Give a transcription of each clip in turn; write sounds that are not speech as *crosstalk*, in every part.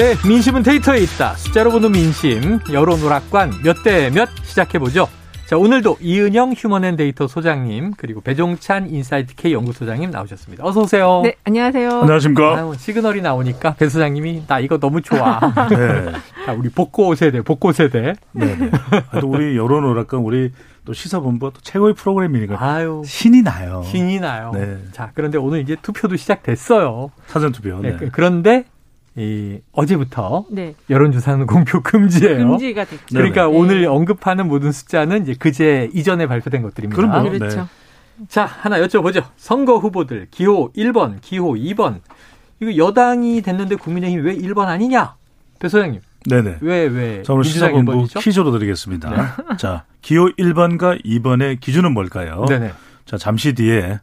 네, 민심은 데이터에 있다. 숫자로 보는 민심, 여론 오락관 몇 대 몇 시작해보죠. 자, 오늘도 이은영 휴먼앤데이터 소장님, 그리고 배종찬 인사이트 K 연구소장님 나오셨습니다. 어서 오세요. 네, 안녕하세요. 안녕하십니까. 아유, 시그널이 나오니까 배 소장님이 나 이거 너무 좋아. *laughs* 네. 자, 우리 복고 세대, 복고 세대. 네. 또 우리 여론 오락관 우리 또 시사본부가 또 최고의 프로그램이니까 아유, 신이 나요. 신이 나요. 네. 자, 그런데 오늘 이제 투표도 시작됐어요. 사전 투표. 네, 네. 그런데 이 어제부터 네. 여론조사는 공표 금지예요. 금지가 됐죠. 그러니까 네. 오늘 언급하는 모든 숫자는 이제 그제 이전에 발표된 것들입니다. 그럼 뭐, 그렇죠. 자, 하나 여쭤보죠. 선거 후보들 기호 1번, 기호 2번. 이거 여당이 됐는데 국민의힘 왜 1번 아니냐? 배 소장님. 네네. 왜, 왜? 자, 오늘 시사본부 1번이죠? 퀴즈로 드리겠습니다. 자, 기호 1번과 2번의 기준은 뭘까요? 네네. 자, 잠시 뒤에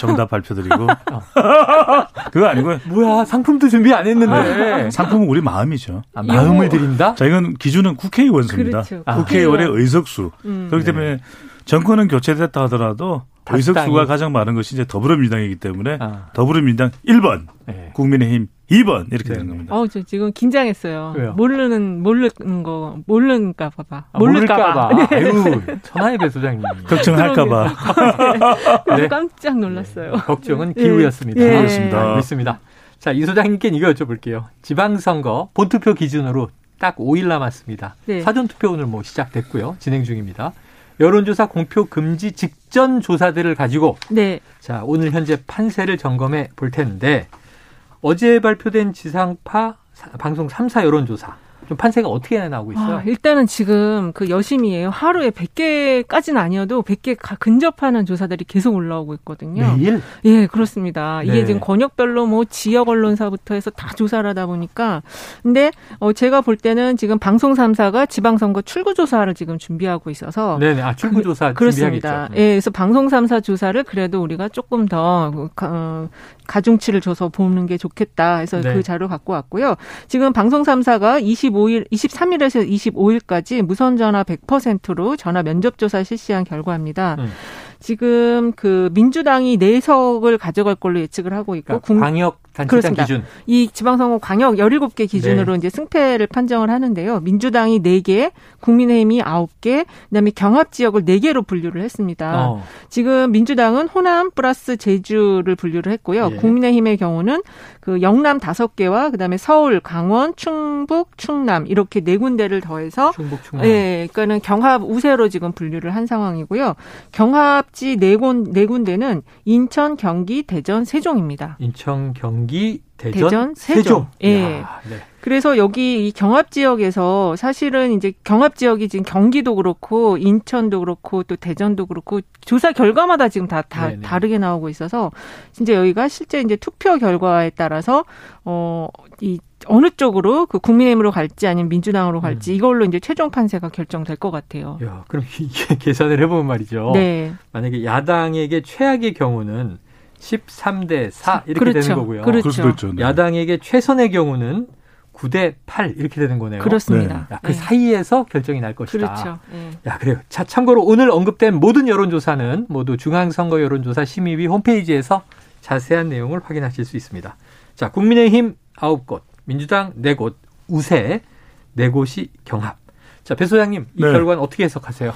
정답 발표드리고. *laughs* 그거 아니고요. 뭐야, 상품도 준비 안 했는데. 상품은 우리 마음이죠. 아, 마음을 드린다? 자, 이건 기준은 국회의원 수입니다. 그렇죠. 아. 국회의원의 의석수. 음. 그렇기 네. 때문에 정권은 교체됐다 하더라도 의석수가 가장 많은 것이 이제 더불어민주당이기 때문에 아. 더불어민주당 1번, 네. 국민의힘 2번 이렇게 네. 되는 겁니다. 어우, 저 지금 긴장했어요. 왜요? 모르는, 모르는 거, 모르는가 봐봐. 아, 모를까봐. 모를까봐. *laughs* 아유, 천하의 배 소장님. *laughs* 걱정할까 봐. *laughs* 네. 깜짝 놀랐어요. 걱정은 예. 기우였습니다. 예. 그렇습니다. 알겠습니다. 자, 이 소장님께 이거 여쭤볼게요. 지방선거 본투표 기준으로 딱 5일 남았습니다. 네. 사전투표 오늘 뭐 시작됐고요. 진행 중입니다. 여론조사 공표 금지 직전 조사들을 가지고 네. 자, 오늘 현재 판세를 점검해 볼 텐데 어제 발표된 지상파 사- 방송 3사 여론조사 좀 판세가 어떻게 나오고 있어요? 아, 일단은 지금 그 여심이에요. 하루에 100개까지는 아니어도 100개 가- 근접하는 조사들이 계속 올라오고 있거든요. 매일 예, 그렇습니다. 이게 네. 지금 권역별로 뭐 지역 언론사부터 해서 다 조사를 하다 보니까 근데 어 제가 볼 때는 지금 방송 3사가 지방선거 출구 조사를 지금 준비하고 있어서 네네. 아, 출구 조사 그렇습니다. 준비하겠죠. 예, 그래서 방송 3사 조사를 그래도 우리가 조금 더 가, 어, 가중치를 줘서 보는 게 좋겠다 해서 네. 그 자료 갖고 왔고요. 지금 방송 3사가 25일, 23일에서 25일까지 무선 전화 100%로 전화 면접 조사 실시한 결과입니다. 음. 지금 그 민주당이 4석을 가져갈 걸로 예측을 하고 있고 그러니까 국- 광역 단체장 그렇습니다. 기준. 이 지방선거 광역 17개 기준으로 네. 이제 승패를 판정을 하는데요. 민주당이 4개, 국민의힘이 9개, 그다음에 경합 지역을 4개로 분류를 했습니다. 어. 지금 민주당은 호남 플러스 제주를 분류를 했고요. 예. 국민의힘의 경우는 그 영남 5개와 그다음에 서울, 강원, 충북, 충남 이렇게 네 군데를 더해서 충북 충남. 예, 그러니까는 경합 우세로 지금 분류를 한 상황이고요. 경합 지 네, 군, 네 군데는 인천, 경기, 대전, 세종입니다. 인천, 경기, 대전, 대전, 세종. 예. 이야, 네. 그래서 여기 이 경합 지역에서 사실은 이제 경합 지역이 지금 경기도 그렇고 인천도 그렇고 또 대전도 그렇고 조사 결과마다 지금 다, 다 네네. 다르게 나오고 있어서 진짜 여기가 실제 이제 투표 결과에 따라서 어이 어느 쪽으로 그 국민의힘으로 갈지 아니면 민주당으로 갈지 음. 이걸로 이제 최종 판세가 결정될 것 같아요. 야, 그럼 *laughs* 이게 계산을 해보면 말이죠. 네. 만약에 야당에게 최악의 경우는 13대 4 이렇게 그렇죠. 되는 거고요. 그렇죠. 수도 있죠. 네. 야당에게 최선의 경우는 9대 8 이렇게 되는 거네요. 그렇습니다. 야, 그 네. 사이에서 결정이 날 것이다. 그렇죠. 네. 야, 그래요. 자, 참고로 오늘 언급된 모든 여론조사는 모두 중앙선거 여론조사 심의위 홈페이지에서 자세한 내용을 확인하실 수 있습니다. 자, 국민의힘 9곳, 민주당 4곳, 우세 4곳이 경합. 자, 배 소장님, 이 네. 결과는 어떻게 해석하세요?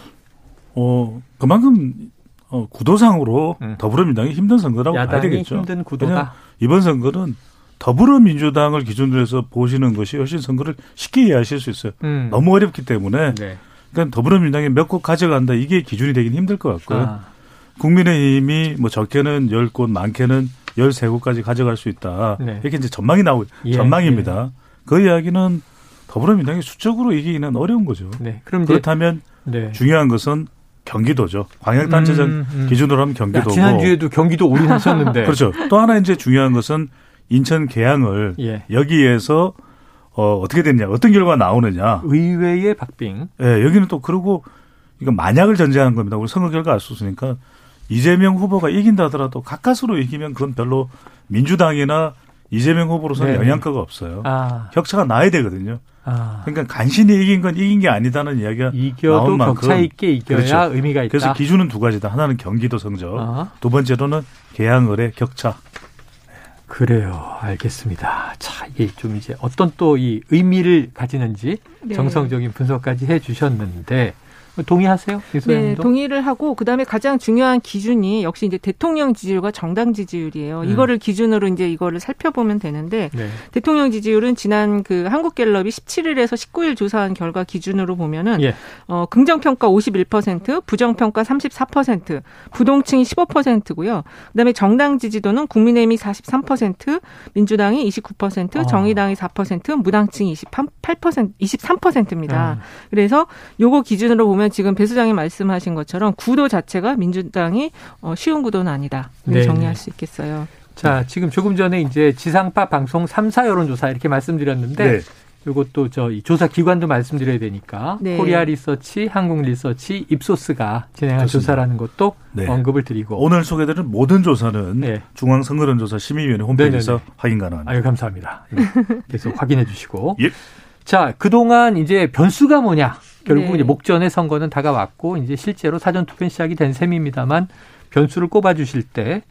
어, 그만큼 어, 구도상으로 음. 더불어민주당이 힘든 선거라고 봐야 되겠죠. 힘든 구도다. 이번 선거는 더불어민주당을 기준으로 해서 보시는 것이 훨씬 선거를 쉽게 이해하실 수 있어요. 음. 너무 어렵기 때문에 네. 그러니까 더불어민주당이 몇 곳 가져간다 이게 기준이 되긴 힘들 것 같고요. 아, 국민의힘이 뭐 적게는 10곳, 많게는 13곳까지 가져갈 수 있다. 네. 이렇게 이제 전망이 나오 예, 전망입니다. 그 이야기는 더불어민주당이 수적으로 이기기는 어려운 거죠. 네. 그럼 그렇다면 네. 중요한 것은 경기도죠. 광역단체장 음, 음. 기준으로 하면 야, 경기도고. 지난주에도 경기도 올인하셨는데. *laughs* 그렇죠. 또 하나 이제 중요한 것은 인천 계양을 예. 여기에서 어, 어떻게 됐냐, 어떤 결과가 나오느냐. 의외의 박빙. 예, 여기는 또 그러고 이거 만약을 전제하는 겁니다. 우리 선거 결과 알 수 없으니까 이재명 후보가 이긴다 하더라도 가까스로 이기면 그건 별로 민주당이나 이재명 후보로서는 네. 영향가가 없어요. 아, 격차가 나야 되거든요. 아. 그러니까 간신히 이긴 건 이긴 게 아니다는 이야기가 이겨도 나온 만큼 격차 있게 이겨야 그렇죠. 의미가 있다. 그래서 기준은 두 가지다. 하나는 경기도 성적, 아, 두 번째로는 계양을의 격차. 그래요. 알겠습니다. 자, 이게 좀 이제 어떤 또 이 의미를 가지는지 네. 정성적인 분석까지 해 주셨는데 동의하세요? 네? 동의를 하고 그다음에 가장 중요한 기준이 역시 이제 대통령 지지율과 정당 지지율이에요. 음. 이거를 기준으로 이제 이거를 살펴보면 되는데 네. 대통령 지지율은 지난 그 한국갤럽이 17일에서 19일 조사한 결과 기준으로 보면은 예. 어, 긍정 평가 51%, 부정 평가 34%, 부동층이 15%고요. 그다음에 정당 지지도는 국민의힘이 43%, 민주당이 29%, 아. 정의당이 4%, 무당층이 28%, 23%입니다. 음. 그래서 요거 기준으로 보면 지금 배 수장이 말씀하신 것처럼 구도 자체가 민주당이 어, 쉬운 구도는 아니다. 네네. 정리할 수 있겠어요. 자, 지금 조금 전에 이제 지상파 방송 3사 여론조사 이렇게 말씀드렸는데 네. 요것도 저이 조사 기관도 말씀드려야 되니까 네. 코리아 리서치, 한국 리서치, 입소스가 진행한 그렇습니다. 조사라는 것도 네. 언급을 드리고 오늘 소개되는 모든 조사는 네. 중앙선거론조사 심의위원회 홈페이지에서 네네네. 확인 가능합니다. 아유 감사합니다. 네. *laughs* 계속 확인해 주시고. 예. 자, 그동안 이제 변수가 뭐냐? 결국 네. 이제 목전의 선거는 다가왔고 이제 실제로 사전 투표 시작이 된 셈입니다만 변수를 꼽아 주실 때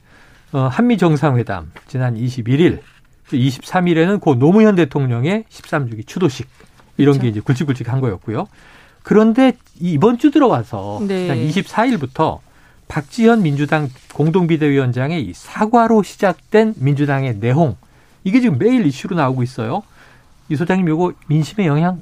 어, 한미 정상회담 지난 21일 23일에는 고 노무현 대통령의 13주기 추도식 이런 게 그렇죠. 이제 굵직굵직한 거였고요. 그런데 이번 주 들어와서 네. 지난 24일부터 박지현 민주당 공동비대위원장의 이 사과로 시작된 민주당의 내홍 이게 지금 매일 이슈로 나오고 있어요. 이 소장님 요거 민심에 영향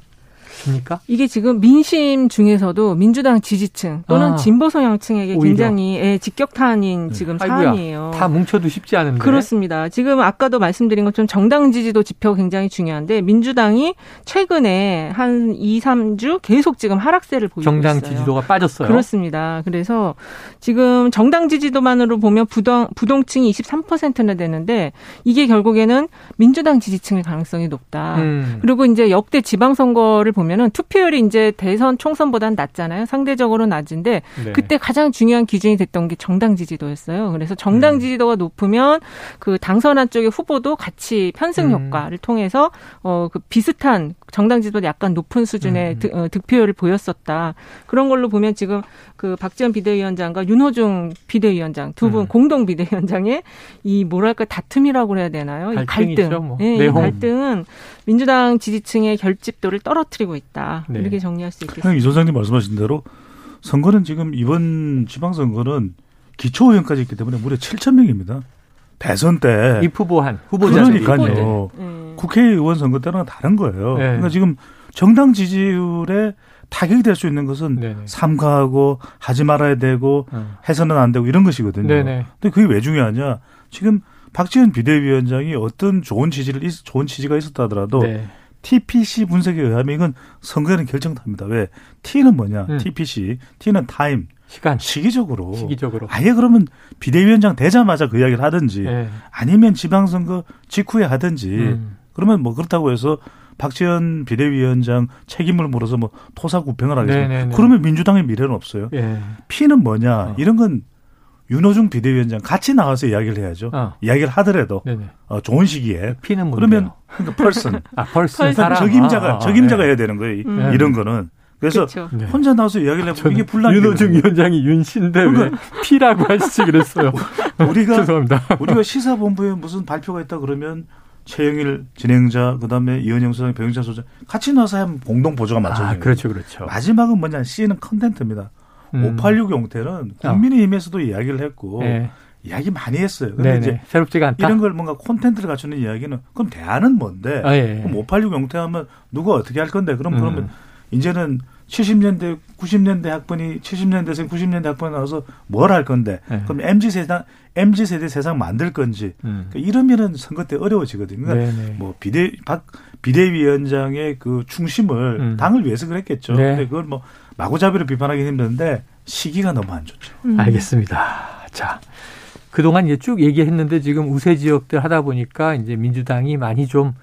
줍니까? 이게 지금 민심 중에서도 민주당 지지층 또는 아. 진보 성향층에게 오히려. 굉장히 예, 직격탄인 지금 아이고야, 사안이에요. 다 뭉쳐도 쉽지 않은데. 그렇습니다. 지금 아까도 말씀드린 것처럼 정당 지지도 지표가 굉장히 중요한데 민주당이 최근에 한 2, 3주 계속 지금 하락세를 보이고 정당 있어요. 지지도가 빠졌어요. 그렇습니다. 그래서 지금 정당 지지도만으로 보면 부동, 부동층이 23%나 되는데 이게 결국에는 민주당 지지층의 가능성이 높다. 음. 그리고 이제 역대 지방선거를 보면 은 투표율이 이제 대선 총선보다는 낮잖아요. 상대적으로 낮은데 네. 그때 가장 중요한 기준이 됐던 게 정당 지지도였어요. 그래서 정당 음. 지지도가 높으면 그 당선한 쪽의 후보도 같이 편승 음. 효과를 통해서 어 그 비슷한 정당 지지도가 약간 높은 수준의 음. 득, 어, 득표율을 보였었다. 그런 걸로 보면 지금 그 박지원 비대위원장과 윤호중 비대위원장 두분 음. 공동 비대위원장의 이 뭐랄까 다툼이라고 해야 되나요? 이 갈등이죠, 갈등. 뭐. 네, 이. 갈등은 민주당 지지층의 결집도를 떨어뜨리고 있다. 네. 이렇게 정리할 수 있겠습니다. 그냥 이 소장님 말씀하신 대로 선거는 지금 이번 지방선거는 기초의원까지 있기 때문에 무려 7천 명입니다. 대선 때 입 후보한 후보자들이 그러니까요. 네. 국회의원 선거 때랑 다른 거예요. 네. 그러니까 지금 정당 지지율에 타격이 될 수 있는 것은 네네. 삼가하고 하지 말아야 되고 어. 해서는 안 되고 이런 것이거든요. 네네. 근데 그게 왜 중요하냐? 지금 박지원 비대위원장이 어떤 좋은 지지를 있- 좋은 지지가 있었다 하더라도 네. TPC 분석에 의하면 이건 선거에는 결정답니다. 왜? T는 뭐냐? 음. TPC. T는 타임. 시간 시기적으로. 시기적으로. 아예 그러면 비대위원장 되자마자 그 이야기를 하든지 네. 아니면 지방선거 직후에 하든지 음. 그러면 뭐 그렇다고 해서 박지원 비대위원장 책임을 물어서 뭐 토사구팽을 하겠습니까? 네네네. 그러면 민주당의 미래는 없어요. 예. P는 뭐냐? 어. 이런 건 윤호중 비대위원장 같이 나와서 이야기를 해야죠. 어. 이야기를 하더라도 네네. 어, 좋은 시기에 피는? 그러면 그러니까 펄슨 아 펄슨. 사람 적임자가 아, 아, 적임자가 네. 해야 되는 거예요. 이- 음. 이런 거는 그래서 그렇죠. 네. 혼자 나와서 이야기를 해보면 이게 분란이 윤호중. 위원장이 윤씨인데 왜 피라고 하시지 그랬어요. *laughs* 우리가 *laughs* 죄송합니다. 우리가 시사본부에 무슨 발표가 있다 그러면 최영일 진행자 그다음에 이현영 소장, 배영자 소장 같이 나와서 하면 공동 보조가 맞춰져요. 아, 그렇죠, 그렇죠. 마지막은 뭐냐? C는 컨텐츠입니다. 음. 586 용태는 국민의힘에서도 이야기를 했고 네. 이야기 많이 했어요. 근데 네네. 이제 새롭지가 않다. 이런 걸 뭔가 콘텐츠를 갖추는 이야기는 그럼 대안은 뭔데? 아, 예. 그럼 586 용태하면 누가 어떻게 할 건데? 그럼 음. 그러면 이제는 70년대, 90년대 학번이 70년대생, 90년대 학번이 나와서 뭘 할 건데? 네. 그럼 MZ 세상, MZ 세대 세상 만들 건지? 음. 그러니까 이러면은 선거 때 어려워지거든요. 그러니까 네네. 뭐 비대 박 비대위원장의 그 중심을 음. 당을 위해서 그랬겠죠. 네. 근데 그걸 뭐 마구잡이로 비판하기 힘든데 시기가 너무 안 좋죠. 음. 알겠습니다. 자, 그동안 이제 쭉 얘기했는데 지금 우세 지역들 하다 보니까 이제 민주당이 많이 좀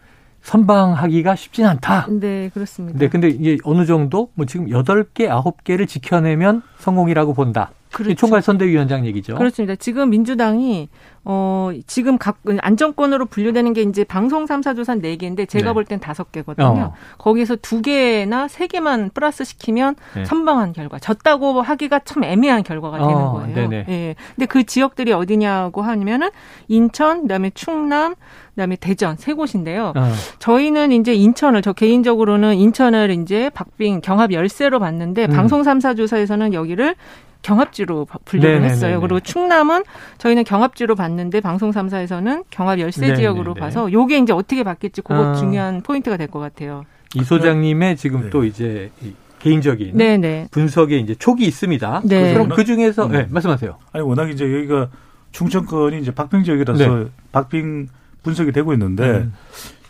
선방하기가 쉽진 않다. 네, 그렇습니다. 네, 근데 이게 어느 정도 뭐 지금 8개, 9개를 지켜내면 성공이라고 본다. 그렇죠. 총괄 선대위원장 얘기죠. 그렇습니다. 지금 민주당이 어 지금 각 안정권으로 분류되는 게 이제 방송 3사 조사 4개인데 제가 네. 볼땐 5개거든요. 어. 거기서 2개나 3개만 플러스 시키면 네. 선방한 결과. 졌다고 하기가 참 애매한 결과가 되는 어, 거예요. 네네. 예. 근데 그 지역들이 어디냐고 하면은 인천, 그다음에 충남, 그다음에 대전 세 곳인데요. 어. 저희는 이제 인천을 저 개인적으로는 인천을 이제 박빙 경합 열세로 봤는데 음. 방송 3사 조사에서는 여기를 경합지로 분류를 네네네네. 했어요. 그리고 충남은 저희는 경합지로 봤는데 방송 3사에서는 경합 열세 네네네. 지역으로 봐서 요게 이제 어떻게 바뀔지 그거 아. 중요한 포인트가 될 것 같아요. 이 소장님의 지금 네. 또 이제 이 개인적인 네, 네. 분석에 이제 촉이 있습니다. 네. 그럼 그 중에서 음. 네, 말씀하세요. 아니 워낙 이제 여기가 충청권이 이제 박빙 지역이라서 네. 박빙 분석이 되고 있는데 음.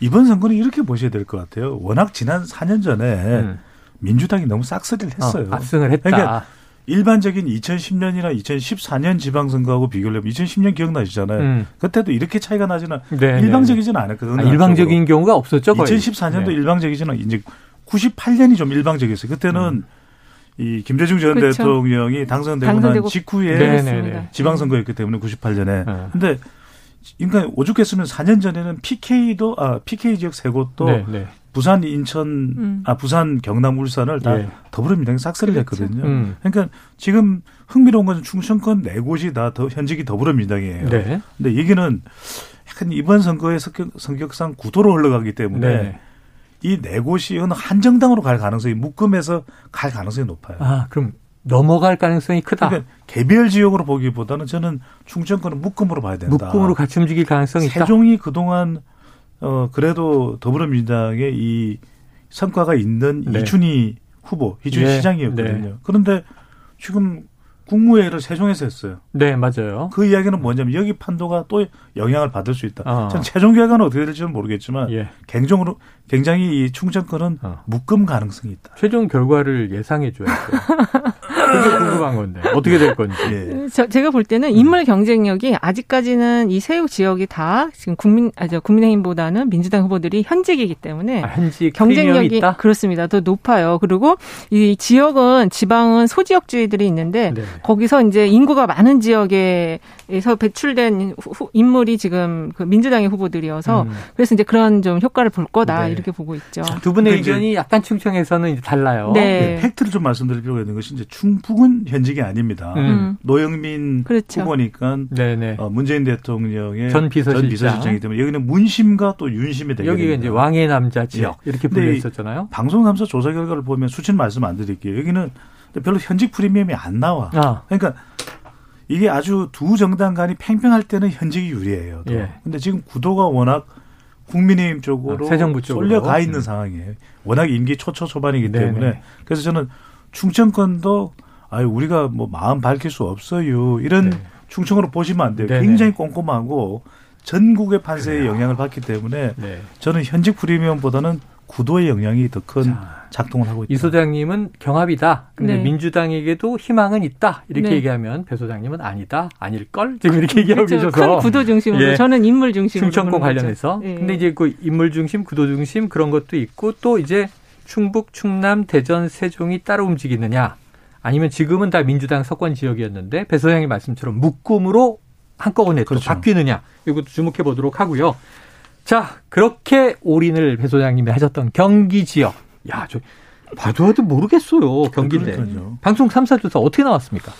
이번 선거는 이렇게 보셔야 될 것 같아요. 워낙 지난 4년 전에 음. 민주당이 너무 싹쓸이를 했어요. 어, 압승을 했다. 그러니까 일반적인 2010년이나 2014년 지방선거하고 비교를 해보면 2010년 기억나시잖아요. 음. 그때도 이렇게 차이가 나지는 네, 일방적이지는 않았거든요. 아, 일방적인 경우가 없었죠. 거의. 2014년도 네. 일방적이지는 이제 98년이 좀 일방적이었어요. 그때는 음. 이 김대중 전 그쵸. 대통령이 당선되고 난 당선되고 직후에 네, 그렇습니다. 지방선거였기 때문에 98년에. 네. 근데 그러니까 오죽했으면 4년 전에는 PK도 아 PK 지역 세 곳도 네, 네. 부산, 인천, 음. 아 부산, 경남, 울산을 다 예. 더불어민주당이 싹쓸이를 그렇죠. 했거든요. 음. 그러니까 지금 흥미로운 것은 충청권 네 곳이 다 더, 현직이 더불어민주당이에요. 네. 근데 얘기는 약간 이번 선거의 성격, 성격상 구도로 흘러가기 때문에 네. 이네 곳이 어느 한정당으로 갈 가능성이 묶음에서 갈 가능성이 높아요. 아, 그럼 넘어갈 가능성이 크다. 그러니까 개별 지역으로 보기보다는 저는 충청권은 묶음으로 봐야 된다. 묶음으로 같이 움직일 가능성이 있다. 세종이 그동안 어 그래도 더불어민주당의 이 성과가 있는 네. 이춘희 후보, 이춘희 네. 시장이었거든요. 네. 그런데 지금 국무회의를 세종에서 했어요. 네, 맞아요. 그 이야기는 뭐냐면 여기 판도가 또 영향을 받을 수 있다. 어. 전 최종 결과는 어떻게 될지는 모르겠지만 예. 개인적으로 굉장히 이 충청권은 어. 묶음 가능성이 있다. 최종 결과를 예상해 줘야죠. *laughs* 그게 궁금한 건데 어떻게 될 건지. 예. 저, 제가 볼 때는 인물 경쟁력이 아직까지는 이 세육 지역이 다 지금 국민, 아, 저 국민의힘보다는 민주당 후보들이 현직이기 때문에 아, 프리미엄이 경쟁력이 있다. 그렇습니다. 더 높아요. 그리고 이 지역은 지방은 소지역주의들이 있는데 네. 거기서 이제 인구가 많은 지역에서 배출된 후- 후- 인물이 지금 그 민주당의 후보들이어서 음. 그래서 이제 그런 좀 효과를 볼 거다 네. 이렇게 보고 있죠. 두 분의 의견이 약간 충청에서는 이제 달라요. 네. 네, 팩트를 좀 말씀드릴 필요가 있는 것이 이제 충 북은 현직이 아닙니다. 음. 음. 노영민 그렇죠. 후보니까 네네. 어, 문재인 대통령의 전 비서실장. 비서실장이기 때문에 여기는 문심과 또 윤심의 대결입니다. 여기가 이제 왕의 남자 지역 이렇게 근데 불려 이- 있었잖아요. 방송 3사 조사 결과를 보면 수치는 말씀 안 드릴게요. 여기는 별로 현직 프리미엄이 안 나와. 아, 그러니까 이게 아주 두 정당 간이 팽팽할 때는 현직이 유리해요. 또. 예. 근데 지금 구도가 워낙 국민의힘 쪽으로 아, 정부 쪽으로. 쏠려가 있는 음. 상황이에요. 워낙 임기 초초 초반이기. 때문에 그래서 저는 충청권도 아유 우리가 뭐 마음 밝힐 수 없어요. 이런 네. 충청으로 보시면 안 돼요. 네네. 굉장히 꼼꼼하고 전국의 판세에 영향을 받기 때문에 네. 저는 현직 프리미엄보다는 구도의 영향이 더큰 자, 작동을 하고 있다. 이 소장님은 경합이다. 근데 네. 민주당에게도 희망은 있다. 이렇게 네. 얘기하면 배 소장님은 아니다. 아닐 걸. 지금 이렇게 얘기하고 그렇죠. 계셔서 큰 구도 중심으로 예. 저는 인물 중심으로 충청권. 관련해서. 예. 근데 이제 그 인물 중심, 구도 중심 그런 것도 있고 또 이제 충북, 충남, 대전, 세종이 따로 움직이느냐. 아니면 지금은 다 민주당 석권 지역이었는데 배 소장님 말씀처럼 묶음으로 한꺼번에 또 그렇죠. 바뀌느냐. 이것도 주목해 보도록 하고요. 자, 그렇게 올인을 배 소장님이 하셨던 경기 지역. 야, 저 봐도 봐도 모르겠어요. 경기인데. 그러니까요. 방송 3사 조사 어떻게 나왔습니까?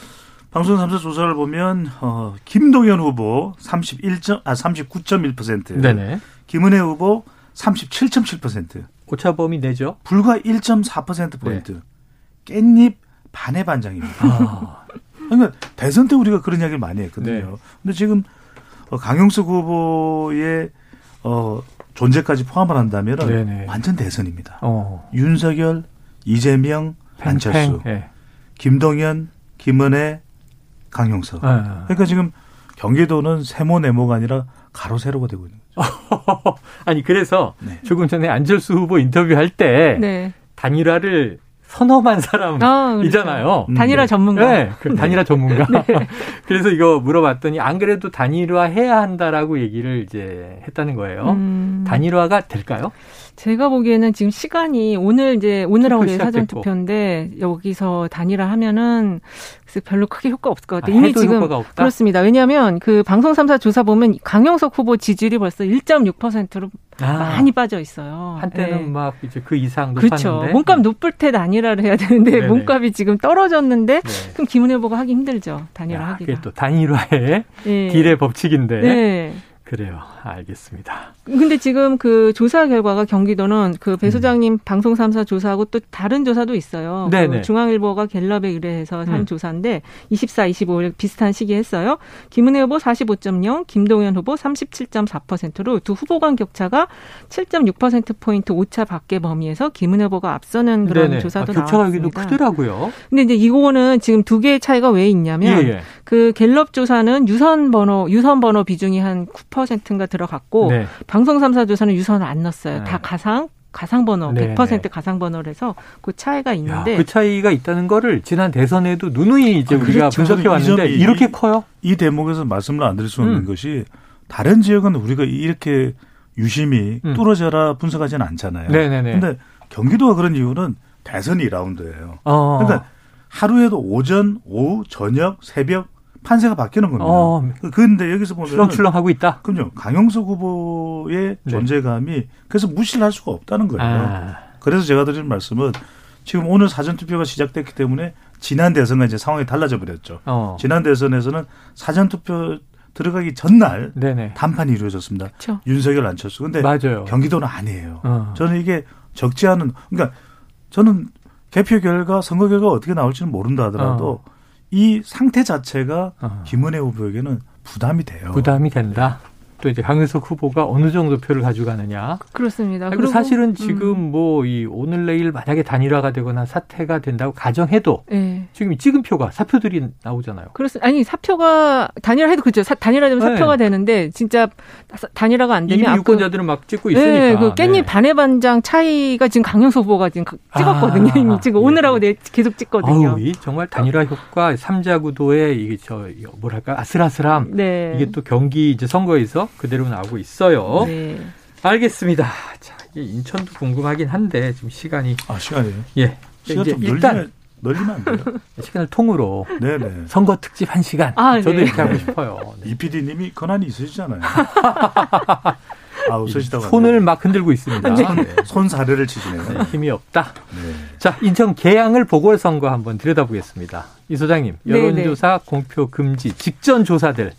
방송 3사 조사를 보면 어, 김동연 후보 31점 아 39.1%. 네네. 김은혜 후보 37.7%. 오차범위 내죠. 불과 1.4% 포인트. 깻잎 반의 반장입니다. 아, 그러니까 대선 때 우리가 그런 이야기를 많이 했거든요. 네. 근데 지금 어, 강용석 후보의 어, 존재까지 포함을 한다면 네네. 완전 대선입니다. 어. 윤석열, 이재명, 안철수, 팽팽. 예. 김동연, 김은혜, 강용석. 아. 그러니까 지금 경기도는 세모 네모가 아니라 가로 세로가 되고 있는 거죠. *laughs* 아니 그래서 네. 조금 전에 안철수 후보 인터뷰할 때 네. 단일화를 선험한 사람이잖아요. 아, 그렇죠. 음, 단일화 네. 전문가. 네, 그 단일화 전문가. *laughs* 그래서 이거 물어봤더니 안 그래도 단일화 해야 한다라고 얘기를 이제 했다는 거예요. 음. 단일화가 될까요? 제가 보기에는 지금 시간이 오늘 이제 오늘하고 내일 사전. 투표인데 여기서 단일화 하면은 별로 크게 효과 없을 것 아, 같아요. 이미 해도 지금. 그렇습니다. 왜냐하면 그 방송 3사 조사 보면 강영석 후보 지지율이 벌써 1.6%로 아, 많이 빠져 있어요. 한때는 네. 막 이제 그 이상 그렇죠. 높았는데. 몸값 높을 때 단일화를 해야 되는데 네네. 몸값이 지금 떨어졌는데 네. 그럼 김은혜 후보가 하기 힘들죠. 단일화 야, 하기가. 그게 또 단일화의 네. 딜의 법칙인데. 네. 그래요. 알겠습니다. 근데 지금 그 조사 결과가 경기도는 그배 음. 소장님 방송 3사 조사하고 또 다른 조사도 있어요. 네네. 그 중앙일보가 갤럽에 의뢰해서 한 음. 조사인데 24, 25일 비슷한 시기에 했어요. 김은혜 후보 45.0, 김동연 후보 37.4%로 두 후보 간 격차가 7.6%포인트 오차 밖의 범위에서 김은혜 후보가 앞서는 그런 네네. 조사도 아, 교차가 여기도 나왔습니다. 크더라고요. 근데 이제 이거는 지금 두 개의 차이가 왜 있냐면 예, 예. 그 갤럽 조사는 유선 번호 유선 번호 비중이 한 9%인가 들어갔고 네. 방송 3사 조사는 유선을 안 넣었어요. 네. 다 가상 가상 번호 네, 100% 네. 가상 번호를 해서 그 차이가 야, 있는데 그 차이가 있다는 거를 지난 대선에도 누누이 이제 아, 우리가 그렇죠. 분석해 왔는데 이 이렇게 커요? 이 대목에서 말씀을 안 드릴 수 없는 음. 것이 다른 지역은 우리가 이렇게 유심히 음. 뚫어져라 분석하지는 않잖아요. 네네네. 근데 경기도가 그런 이유는 대선 2라운드예요. 어. 그러니까 하루에도 오전, 오후, 저녁, 새벽 판세가 바뀌는 겁니다. 어. 그런데 여기서 보면 출렁출렁 하고 있다. 그럼요. 강영석 후보의 네. 존재감이 그래서 무시를 할 수가 없다는 거예요. 아. 그래서 제가 드리는 말씀은 지금 오늘 사전 투표가 시작됐기 때문에 지난 대선과 이제 상황이 달라져 버렸죠. 어. 지난 대선에서는 사전 투표 들어가기 전날 네네. 단판이 이루어졌습니다. 그렇죠. 윤석열 안철수. 근데 맞아요. 경기도는 아니에요. 어. 저는 이게 적지 않은 그러니까 저는 개표 결과 선거 결과 가 어떻게 나올지는 모른다 하더라도 이 상태 자체가 어. 김은혜 후보에게는 부담이 돼요. 부담이 된다. 또 이제 강윤석 후보가 어느 정도 표를 가져가느냐. 그렇습니다. 그리고 사실은 음, 지금 뭐이 오늘 내일 만약에 단일화가 되거나 사태가 된다고 가정해도 예. 지금 찍은 표가 사표들이 나오잖아요. 그렇습니다. 아니 사표가 단일화해도 그죠. 사- 단일화되면 네. 사표가 되는데 진짜 사- 단일화가 안 되면 유권자들은 막 찍고 있으니까. 네, 그 깻잎 네. 반의 반장 차이가 지금 강영석 후보가 지금 그- 찍었거든요. 아, 이미 지금 예. 오늘하고 내일 계속 찍거든요. 이 정말 단일화 효과 삼자 구도의 이게 저 뭐랄까 아슬아슬함 네. 이게 또 경기 이제 선거에서 그대로 나오고 있어요. 네. 알겠습니다. 자, 이 인천도 궁금하긴 한데 지금 시간이 아 시간이에요. 예. 시간 이제 좀 일단 늘리면 늘리면 안 돼요. *laughs* 시간을 통으로 네네. 선거 특집 한 시간. 아, 저도 네. 이렇게 하고 싶어요. 네. *laughs* 이 PD님이 권한이 있으시잖아요. *laughs* 아 웃으시다가 손을 막 흔들고 있습니다. 네. 손 사례를 치시네요. 네, 힘이 없다. 네. 자, 인천 계양을 보궐선거 한번 들여다보겠습니다. 이 소장님, 네, 여론조사 공표 금지 직전 조사들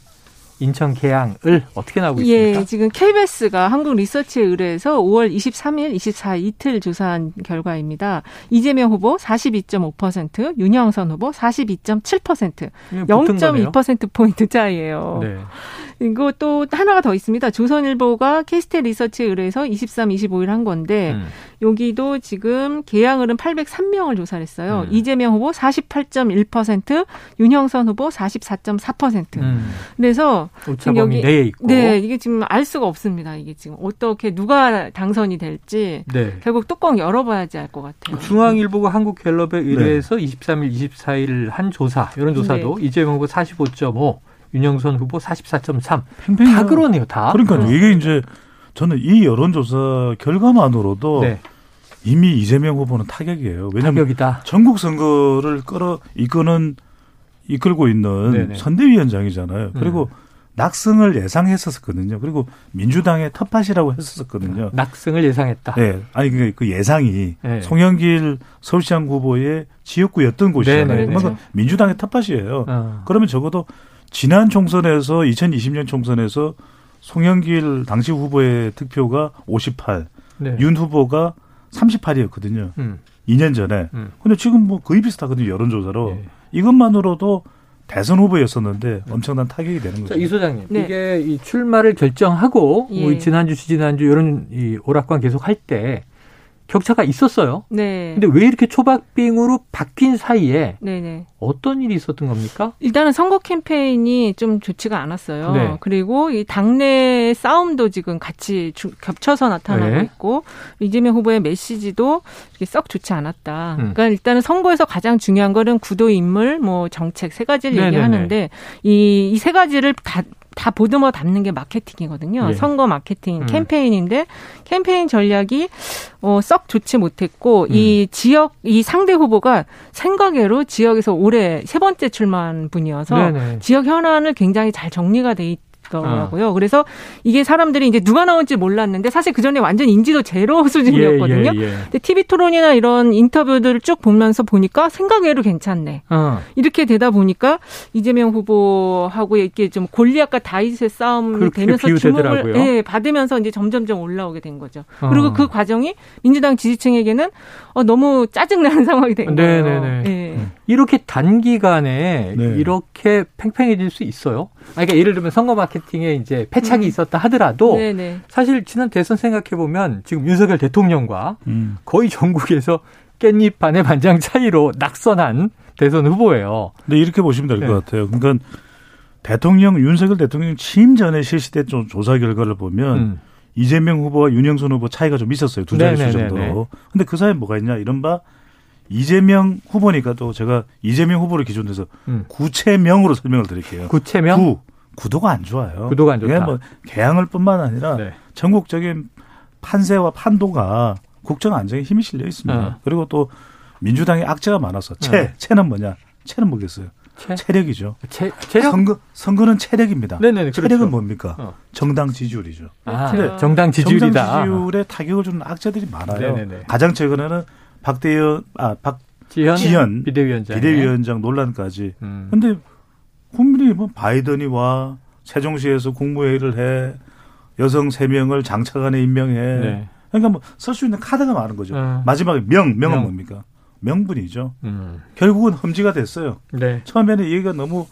인천 계양을 어떻게 나오고 있습니까? 예, 지금 KBS가 한국 리서치에 의뢰해서 5월 23일, 24일 이틀 조사한 결과입니다. 이재명 후보 42.5%, 윤영선 후보 42.7%, 이게 붙은 거네요. 0.2%포인트 차이예요. 네. 이거 또 하나가 더 있습니다. 조선일보가 케이스테 리서치에 의뢰해서 23, 25일 한 건데 음. 여기도 지금 계양을은 803명을 조사를 했어요. 음. 이재명 후보 48.1%, 윤형선 후보 44.4%. 음. 그래서 오차범위 여기- 내에 있고. 네, 이게 지금 알 수가 없습니다. 이게 지금 어떻게 누가 당선이 될지 네. 결국 뚜껑 열어봐야지 알 것 같아요. 중앙일보가 한국갤럽에 의뢰해서 23일, 24일 한 조사, 여론조사도 네. 이재명 후보 45.5, 윤영선 후보 44.3. 팽팽히 다 그러네요, 다. 그러니까요. 이게 이제 저는 이 여론조사 결과만으로도 네. 이미 이재명 후보는 타격이에요. 왜냐하면 타격이다. 전국 선거를 끌어 이끄는 이끌고 있는 네네. 선대위원장이잖아요. 그리고 낙승을 예상했었거든요. 그리고 민주당의 텃밭이라고 했었거든요. 낙승을 예상했다. 네, 아니 그- 그 예상이 네. 송영길 서울시장 후보의 지역구였던 곳이잖아요. 네네네. 그러면 민주당의 텃밭이에요. 어. 그러면 적어도 지난 총선에서 2020년 총선에서 송영길 당시 후보의 득표가 58, 네. 윤 후보가 38이었거든요. 음. 2년 전에. 음. 근데 지금 뭐 거의 비슷하거든요. 여론조사로. 예. 이것만으로도 대선 후보였었는데 엄청난 타격이 되는 자, 거죠. 이 소장님, 네. 이게 이 출마를 결정하고 예. 뭐 지난주, 지난주 이런 이 오락관 계속 할 때 격차가 있었어요. 네. 근데 왜 이렇게 초박빙으로 바뀐 사이에 네네. 어떤 일이 있었던 겁니까? 일단은 선거 캠페인이 좀 좋지가 않았어요. 네. 그리고 이 당내 싸움도 지금 같이 주- 겹쳐서 나타나고 네. 있고 이재명 후보의 메시지도 썩 좋지 않았다. 음. 그러니까 일단은 선거에서 가장 중요한 거는 구도 인물, 뭐 정책 세 가지를 네네네. 얘기하는데 이 이 세 가지를 다 다 보듬어 담는 게 마케팅이거든요. 예. 선거 마케팅 음. 캠페인인데 캠페인 전략이 어, 썩 좋지 못했고 음. 이 지역 이 상대 후보가 생각외로 지역에서 올해 세 번째 출마한 분이어서 네네. 지역 현안을 굉장히 잘 정리가 돼 아. 있 더라고요. 그래서 이게 사람들이 이제 누가 나올지 몰랐는데 사실 그 전에 완전 인지도 제로 *laughs* 수준이었거든요. 예, 예, 예. 근데 TV 토론이나 이런 인터뷰들을 쭉 보면서 보니까 생각 외로 괜찮네. 어. 이렇게 되다 보니까 이재명 후보하고 이렇게 좀 골리앗과 다윗의 싸움이 되면서 비유되더라고요. 주목을 예, 받으면서 이제 점점점 올라오게 된 거죠. 어. 그리고 그 과정이 민주당 지지층에게는 어, 너무 짜증나는 *laughs* 상황이 된 거예요. 네네네. 예. 이렇게 단기간에 네. 이렇게 팽팽해질 수 있어요? 아, 그러니까 예를 들면 선거 마케팅에 이제 패착이 음. 있었다 하더라도 네네. 사실 지난 대선 생각해 보면 지금 윤석열 대통령과 음. 거의 전국에서 깻잎 반의 반장 차이로 낙선한 대선 후보예요. 근데 이렇게 보시면 될것 네. 같아요. 그러니까 대통령 윤석열 대통령 취임 전에 실시된 좀 조사 결과를 보면 음. 이재명 후보와 윤영선 후보 차이가 좀 있었어요. 두 자릿수 네네네네. 정도. 근데 그 사이에 뭐가 있냐? 이른바 이재명 후보니까 또 제가 이재명 후보를 기준으로 해서 음. 구체명으로 설명을 드릴게요. 구체명 구 구도가 안 좋아요. 구도가 안 좋다. 뭐 개항을 뿐만 아니라 네. 전국적인 판세와 판도가 국정 안정에 힘이 실려 있습니다. 어. 그리고 또 민주당의 악재가 많아서 채 네. 채는 뭐냐? 채는 뭐겠어요? 체, 체력이죠. 체, 체력? 선거 선거는 체력입니다. 네네네. 그렇죠. 체력은 뭡니까? 어. 정당 지지율이죠. 아, 그렇죠. 정당 지지율이다. 정당 지지율에 타격을 주는 악재들이 많아요. 네네네. 가장 최근에는 박대현 아 지현, 지현 비대위원장. 비대위원장 논란까지. 음. 근데 국민이 뭐 바이든이 와 세종시에서 국무회의를 해 여성 세 명을 장차관에 임명해. 네. 그러니까 뭐 쓸 수 있는 카드가 많은 거죠. 어. 마지막에 명 명은 명. 뭡니까? 명분이죠. 음. 결국은 험지가 됐어요. 네. 처음에는 얘기가 너무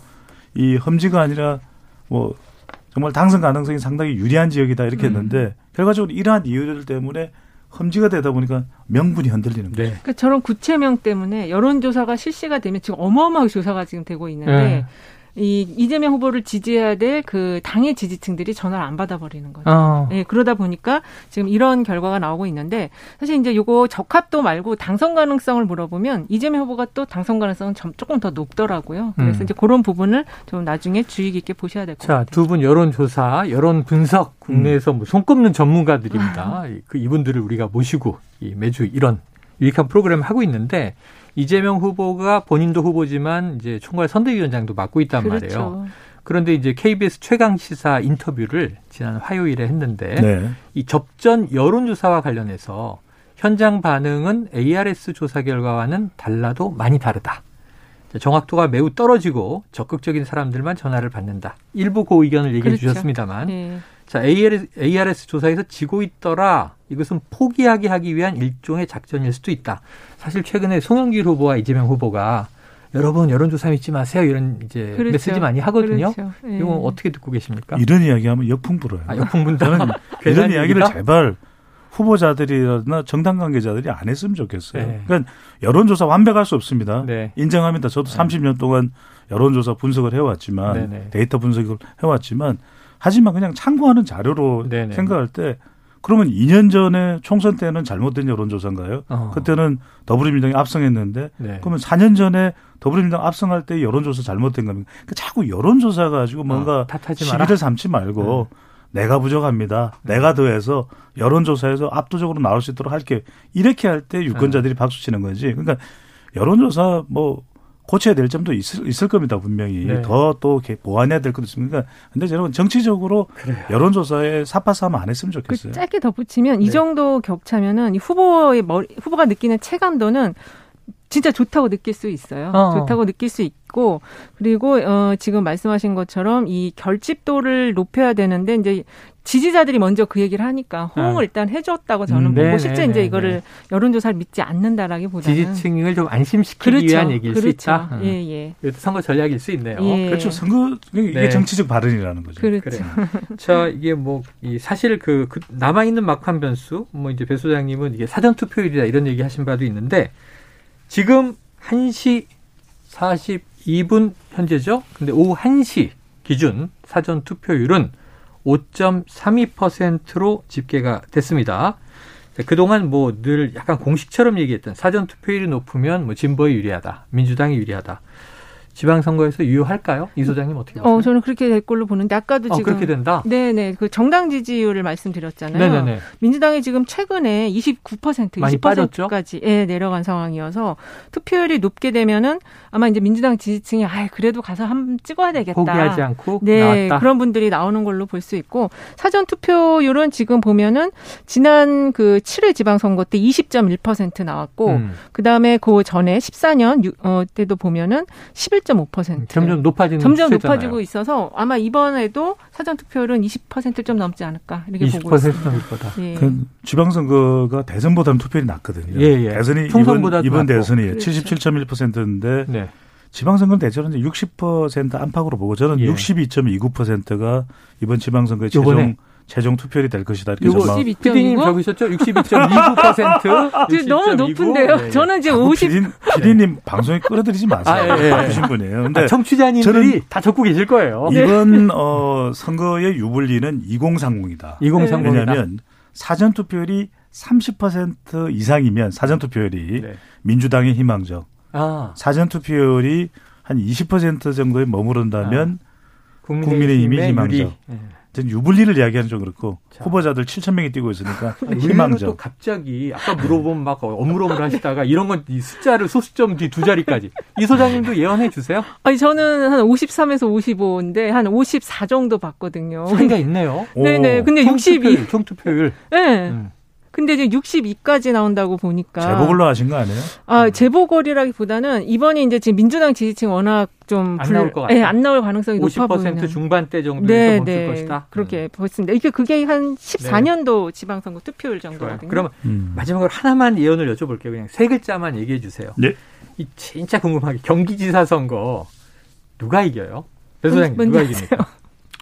이 험지가 아니라 뭐 정말 당선 가능성이 상당히 유리한 지역이다 이렇게 음. 했는데 결과적으로 이러한 이유들 때문에 험지가 되다 보니까 명분이 흔들리는 거예요. 네. 그러니까 저런 구체명 때문에 여론조사가 실시가 되면 지금 어마어마하게 조사가 지금 되고 있는데 네. 이 이재명 후보를 지지해야 될 그 당의 지지층들이 전화를 안 받아버리는 거죠. 어. 예, 그러다 보니까 지금 이런 결과가 나오고 있는데 사실 이제 요거 적합도 말고 당선 가능성을 물어보면 이재명 후보가 또 당선 가능성은 점- 조금 더 높더라고요. 그래서 음. 이제 그런 부분을 좀 나중에 주의 깊게 보셔야 될것 자, 같아요. 두 분 여론조사, 여론 분석, 국내에서 뭐 손꼽는 전문가들입니다. 그 이분들을 우리가 모시고 이 매주 이런 유익한 프로그램을 하고 있는데 이재명 후보가 본인도 후보지만 이제 총괄 선대위원장도 맡고 있단 말이에요. 그렇죠. 그런데 이제 KBS 최강 시사 인터뷰를 지난 화요일에 했는데 네. 이 접전 여론조사와 관련해서 현장 반응은 ARS 조사 결과와는 달라도 많이 다르다. 자, 정확도가 매우 떨어지고 적극적인 사람들만 전화를 받는다. 일부 그 의견을 얘기해 그렇죠. 주셨습니다만, 네. 자 ARS, ARS 조사에서 지고 있더라. 이것은 포기하게 하기 위한 일종의 작전일 수도 있다. 사실 최근에 송영길 후보와 이재명 후보가 여러분 여론조사 믿지 마세요 이런 이제 그렇죠. 메시지 많이 하거든요. 그렇죠. 예. 이거 어떻게 듣고 계십니까? 이런 이야기하면 역풍 불어요. 아, 역풍 분다. 저는 *laughs* 이런 이야기를? 제발 후보자들이나 정당 관계자들이 안 했으면 좋겠어요. 네. 그러니까 여론조사 완벽할 수 없습니다. 네. 인정합니다. 저도 30년 동안 여론조사 분석을 해왔지만 네네. 데이터 분석을 해왔지만 하지만 그냥 참고하는 자료로 네네. 생각할 때 그러면 2년 전에 총선 때는 잘못된 여론조사인가요? 어. 그때는 더불어민주당이 압승했는데 네. 그러면 4년 전에 더불어민주당 압승할 때 여론조사 잘못된 겁니까? 그러니까 자꾸 여론조사 가지고 뭔가 어, 탓하지 마라. 네. 시비를 삼지 말고 내가 부족합니다. 내가 더해서 여론조사에서 압도적으로 나올 수 있도록 할게 이렇게 할 때 유권자들이 박수 치는 거지. 그러니까 여론조사 뭐 고쳐야 될 점도 있을, 있을 겁니다 분명히 네. 더또 보완해야 될 것도 있습니다. 근데 저는 정치적으로 여론조사에 사파싸움 안 했으면 그 좋겠어요. 짧게 덧붙이면 이 네. 정도 격차면은 이 후보의 머리, 후보가 느끼는 체감도는 진짜 좋다고 느낄 수 있어요. 어. 좋다고 느낄 수 있고 있고 그리고 어 지금 말씀하신 것처럼 이 결집도를 높여야 되는데 이제 지지자들이 먼저 그 얘기를 하니까 호응을 네. 일단 해줬다고 저는 음, 보고 네, 실제 네, 이제 네, 이거를 네. 여론조사를 믿지 않는다라기보다는 지지층을 좀 안심시키기 그렇죠. 위한 얘기일 수 그렇죠. 있다. 음. 예, 예. 선거 전략일 수 있네요. 예. 그렇죠. 선거 이게 네. 정치적 발언이라는 거죠. 그렇죠. 그래요. 자, 이게 뭐, 이 사실 그, 그 남아 있는 막판 변수, 뭐 이제 배 소장님은 이게 사전 투표율이다 이런 얘기 하신 바도 있는데, 지금 1시 42분 현재죠? 근데 오후 1시 기준 사전 투표율은 5.32%로 집계가 됐습니다. 자, 그동안 뭐 늘 약간 공식처럼 얘기했던 사전 투표율이 높으면 뭐 진보에 유리하다, 민주당이 유리하다. 지방선거에서 유효할까요? 이 소장님 어떻게 보세요? 어, 저는 그렇게 될 걸로 보는데 아까도 어, 지금 그렇게 된다? 네네 그 정당 지지율을 말씀드렸잖아요. 네네네. 민주당이 지금 최근에 29% 많이 빠졌죠? 20%까지 예, 내려간 상황이어서 투표율이 높게 되면은 아마 이제 민주당 지지층이 아 그래도 가서 한번 찍어야 되겠다. 포기하지 않고 네, 나왔다. 그런 분들이 나오는 걸로 볼 수 있고 사전 투표율은 지금 보면은 지난 그 7회 지방선거 때 20.1% 나왔고 음, 그 다음에 그 전에 14년 유- 어, 때도 보면은 11.5% 점점 높아지는 점점 추세잖아요. 높아지고 있어서 아마 이번에도 사전 투표율은 20%좀 넘지 않을까 이렇게 보고 20% 있습니다. 넘을 거다. 예. 그 지방선거가 대선보다는 투표율이 낮거든요. 예, 예. 대선이 총선보다 이번, 이번. 대선이 그렇죠. 77.1%인데 네. 지방선거는 대체로 이제 60% 안팎으로 보고 저는 예. 62.29%가 이번 지방선거의? 최종 최종 투표율이 될 것이다. 이렇게 요거 전망. 62.29? 피디님 적으셨죠? 62.29%. *laughs* 지금 너무 높은데요. 네, 저는 이제 자꾸 50 피디, 피디님 방송에 끌어들이지 마세요. 아, 예, 예. 바쁘신 분이에요. 근데 아, 청취자님들이 다 적고 계실 거예요. *laughs* 이번 어, 선거의 유불리는 2030이다. 2030이다. 왜냐하면 사전 투표율이 30% 이상이면 사전 투표율이 네. 민주당의 희망적. 아, 사전 투표율이 한 20% 정도에 머무른다면 국민의힘이 희망적. 유리. 예. 전 유불리를 이야기하는 좀 그렇고 자. 후보자들 7천 명이 뛰고 있으니까 의외로 또 희망적. 갑자기 아까 물어보면 막 어물어물 하시다가 이런 건 이 숫자를 소수점 뒤 두 자리까지 이 소장님도 예언해 주세요. 아니 저는 한 53에서 55인데 한 54 정도 봤거든요. 차이가 있네요. 오. 네네. 근데 62. 총투표율, 총투표율. 네. 음. 근데 이제 62까지 나온다고 보니까 재보글로 하신 거 아니에요? 아 재보궐이라기보다는 이번에 이제 지금 민주당 지지층 워낙 좀안 나올 것. 예, 안 나올 가능성이 높아 50% 보이는. 중반대 정도에서 네, 멈출 네. 것이다. 그렇게 보였습니다. 이게 그게 한 14년도 지방선거 투표율 음. 정도거든요. 그러면 음. 마지막으로 하나만 예언을 여쭤볼게요. 그냥 세 글자만 얘기해 주세요. 네. 이 진짜 궁금하게 경기지사 선거 누가 이겨요? 배 뭔- 소장님 누가? 이깁니까?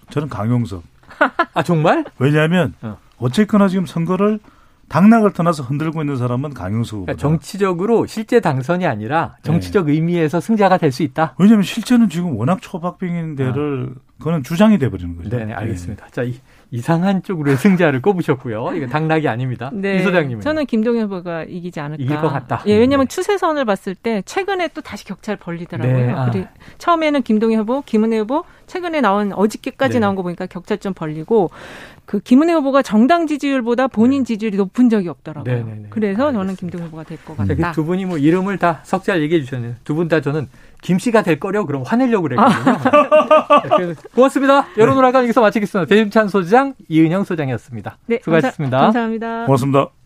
저는 강용석. *laughs* 아 정말? 왜냐하면 어. 어쨌거나 지금 선거를 당락을 떠나서 흔들고 있는 사람은 강용석. 그러니까 정치적으로 실제 당선이 아니라 네. 정치적 의미에서 승자가 될 수 있다. 왜냐하면 실제는 지금 워낙 초박빙인 데를 그거는 주장이 돼버리는 거죠. 네, 네 알겠습니다. 자, 이, 이상한 쪽으로의 승자를 꼽으셨고요. 이거 당락이 아닙니다. 네. 이 소장님은 저는 김동연 후보가 이기지 않을까. 이길 것 같다. 예, 왜냐하면 네. 추세선을 봤을 때 최근에 또 다시 격차를 벌리더라고요. 네, 아. 그리고 처음에는 김동연 후보, 김은혜 후보, 최근에 나온 어저께까지 네. 나온 거 보니까 격차 좀 벌리고 그 김은혜 후보가 정당 지지율보다 본인 지지율이 높은 적이 없더라고요. 네, 네, 네. 그래서 저는 알겠습니다. 김동연 후보가 될 것 같다. 그두 분이 뭐 이름을 다 석자 얘기해 주셨네요. 두 분 다 저는 김 씨가 될 거려 그럼 화내려고 *laughs* 그랬거든요. 자, 그래서 고맙습니다. 여론오락관 여기서 마치겠습니다. 배임찬 소장, 이은영 소장이었습니다. 네, 수고하셨습니다. 감사, 감사합니다. 고맙습니다.